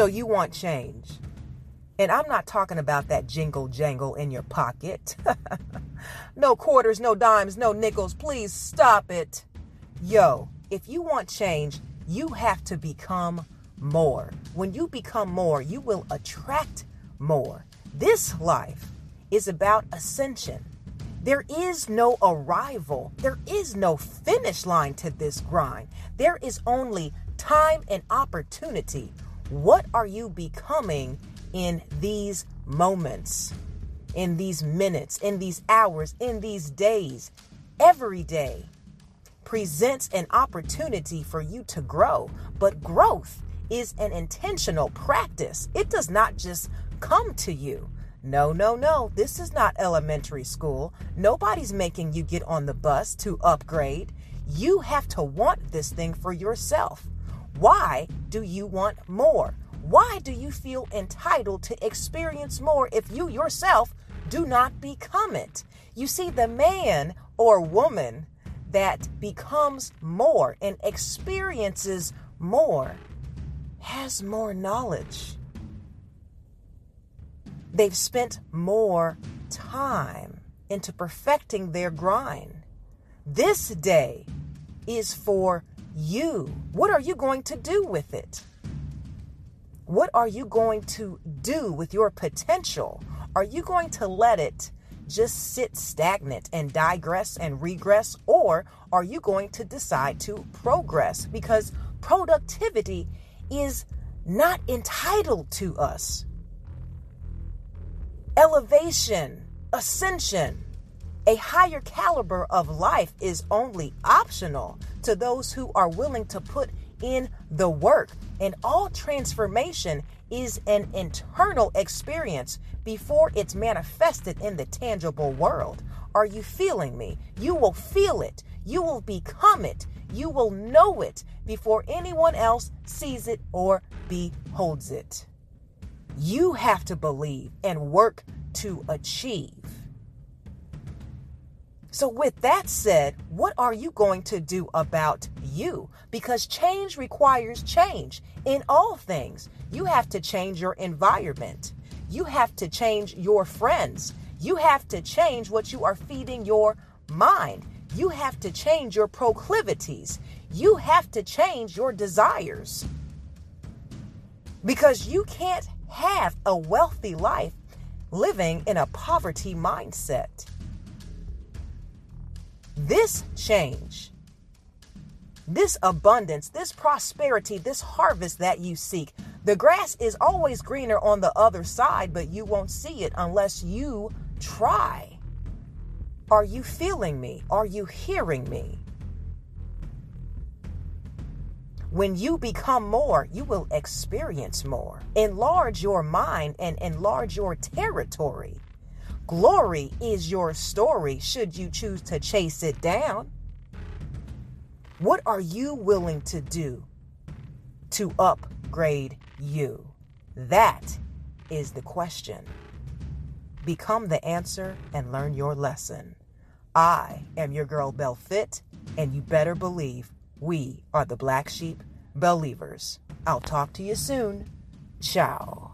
So you want change. And I'm not talking about that jingle jangle in your pocket. no quarters, no dimes, no nickels. Please stop it. Yo, if you want change, you have to become more. When you become more, you will attract more. This life is about ascension. There is no arrival. There is no finish line to this grind. There is only time and opportunity. What are you becoming in these moments, in these minutes, in these hours, in these days? Every day presents an opportunity for you to grow, but growth is an intentional practice. It does not just come to you. No, no, no. This is not elementary school. Nobody's making you get on the bus to upgrade. You have to want this thing for yourself. Why do you want more? Why do you feel entitled to experience more if you yourself do not become it? You see, the man or woman that becomes more and experiences more has more knowledge They've spent more time into perfecting their grind. This day is for you. What are you going to do with it? What are you going to do with your potential? Are you going to let it just sit stagnant and digress and regress? Or are you going to decide to progress? Because productivity is not entitled to us elevation, ascension, a higher caliber of life is only optional to those who are willing to put in the work. And all transformation is an internal experience before it's manifested in the tangible world. Are you feeling me? You will feel it. You will become it. You will know it before anyone else sees it or beholds it. You have to believe and work to achieve. So, with that said, what are you going to do about you? Because change requires change in all things. You have to change your environment, you have to change your friends, you have to change what you are feeding your mind, you have to change your proclivities, you have to change your desires. Because you can't have a wealthy life living in a poverty mindset. This change, this abundance, this prosperity, this harvest that you seek, the grass is always greener on the other side, but you won't see it unless you try. Are you feeling me? Are you hearing me? When you become more, you will experience more. Enlarge your mind and enlarge your territory. Glory is your story should you choose to chase it down. What are you willing to do to upgrade you? That is the question. Become the answer and learn your lesson. I am your girl Belle Fit, and you better believe we are the Black Sheep Believers. I'll talk to you soon. Ciao.